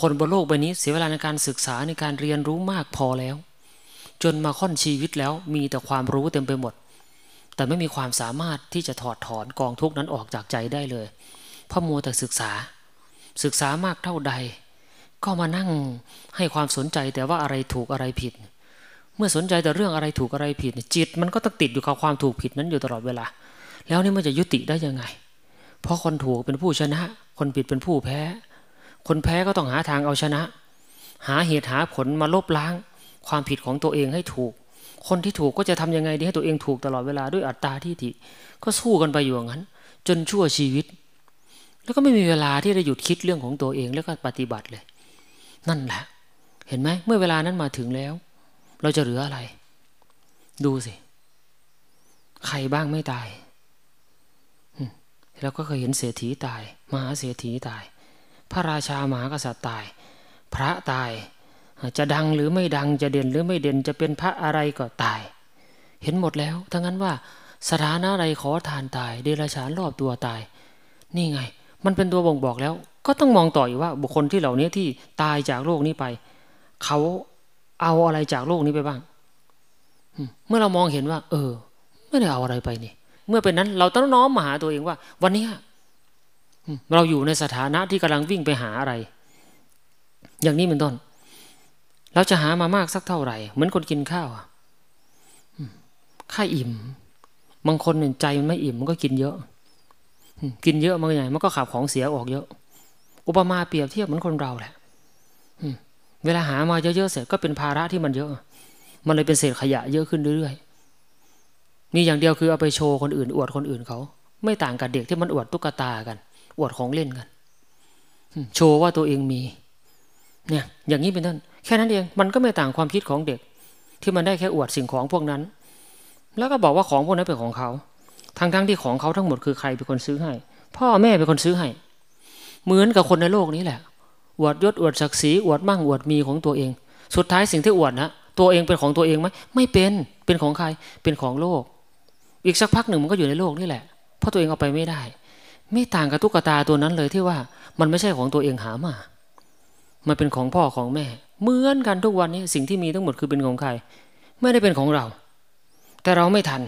คนบนโลกใบนี้เสียเวลาในการศึกษาในการเรียนรู้มากพอแล้ว จนมาค่อนชีวิตแล้วมีแต่ความรู้เต็มไปหมด แต่ไม่มีความสามารถที่จะถอดถอนกองทุกนั้นออกจากใจได้เลยเพราะมัวแต่ศึกษา ศึกษามากเท่าใด ก็มานั่งให้ความสนใจแต่ว่าอะไรถูกอะไรผิด เมื่อสนใจแต่เรื่องอะไรถูกอะไรผิด จิตมันก็ต้องติดอยู่กับความถูกผิดนั้นอยู่ตลอดเวลา แล้วนี่มันจะยุติได้ยังไง เพราะคนถูกเป็นผู้ชนะ คนผิดเป็นผู้แพ้ คนแพ้ก็ต้องหาทางเอาชนะ หาเหตุหาผลมาลบล้าง ความผิดของตัวเองให้ถูก คนที่ถูกก็จะทำยังไงดีให้ตัวเองถูกตลอดเวลาด้วยอัตตาที่ถิก็สู้กันไปอยู่อย่างนั้น จนชั่วชีวิต แล้วก็ไม่มีเวลาที่จะหยุดคิดเรื่องของตัวเองแล้วก็ปฏิบัติเลย นั่นแหละ เห็นไหมเมื่อเวลานั้นมาถึงแล้ว เราจะเหลืออะไร ดูสิใครบ้างไม่ตายเราก็เคยเห็นเศรษฐีตาย มหาเศรษฐีตาย พระราชามหากษัตริย์ตาย พระตายจะดังหรือไม่ดังจะเด่นหรือไม่เด่นจะเป็นพระอะไรก็ตาย เห็นหมดแล้วทั้งนั้นว่าสถานะใดขอทานตาย เดรัจฉานรอบตัวตาย นี่ไง มันเป็นตัวบ่งบอกแล้ว ก็ต้องมองต่ออยู่ว่า บุคคลที่เหล่านี้ที่ตายจากโลกนี้ไป เขาเอาอะไรจากโลกนี้ไปบ้างเมื่อเรามองเห็นว่า เออ ไม่ได้เอาอะไรไปนี่ เมื่อเป็นนั้นเราต้องน้อมมาหาตัวเองว่า วันนี้ เราอยู่ในสถานะที่กำลังวิ่งไปหาอะไร อย่างนี้เป็นต้น เราจะหามามากสักเท่าไหร่ เหมือนคนกินข้าวข้าอิ่ม บางคนเนี่ยใจมันไม่อิ่มมันก็กินเยอะ กินเยอะมันใหญ่มันก็ขับของเสียออกเยอะ อุปมาเปรียบเทียบเหมือนคนเราแหละเวลาหามาเยอะๆเสร็จก็เป็นภาระที่มันเยอะ มันเลยเป็นเศษขยะเยอะขึ้นเรื่อยๆ มีอย่างเดียวคือเอาไปโชว์คนอื่น อวดคนอื่นเขา ไม่ต่างกับเด็กที่มันอวดตุ๊กตากัน อวดของเล่นกันโชว์ว่าตัวเองมี เนี่ย อย่างนี้เป็นต้นแค่นั้นเอง มันก็ไม่ต่างความคิดของเด็ก ที่มันได้แค่อวดสิ่งของพวกนั้น แล้วก็บอกว่าของพวกนั้นเป็นของเขา ทั้งๆทที่ของเขาทั้งหมดคือใครเป็นคนซื้อให้ พ่อแม่เป็นคนซื้อให้ เหมือนกับคนในโลกนี้แหละ อวดยศอวดศักดิ์ศรีอวดมั่งอวดมีของตัวเอง สุดท้ายสิ่งที่อวดนะตัวเองเป็นของตัวเองไหมไม่เป็น เป็นของใคร เป็นของโลก อีกสักพักหนึ่งมันก็อยู่ในโลกนี่แหละ เพราะตัวเองเอาไปไม่ได้ ไม่ต่างกับตุ๊กตาตัวนั้นเลยที่ว่ามันไม่ใช่ของตัวเองหามา มันเป็นของพ่อของแม่ เหมือนกันทุกวันนี้สิ่งที่มีทั้งหมดคือเป็นของใคร ไม่ได้เป็นของเรา แต่เราไม่ทัน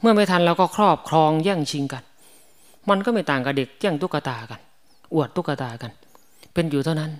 เมื่อไม่ทันเราก็ครอบครองแย่งชิงกัน มันก็ไม่ต่างกับเด็กแย่งตุ๊กตากัน อวดตุ๊กตากัน เป็นอยู่เท่านั้น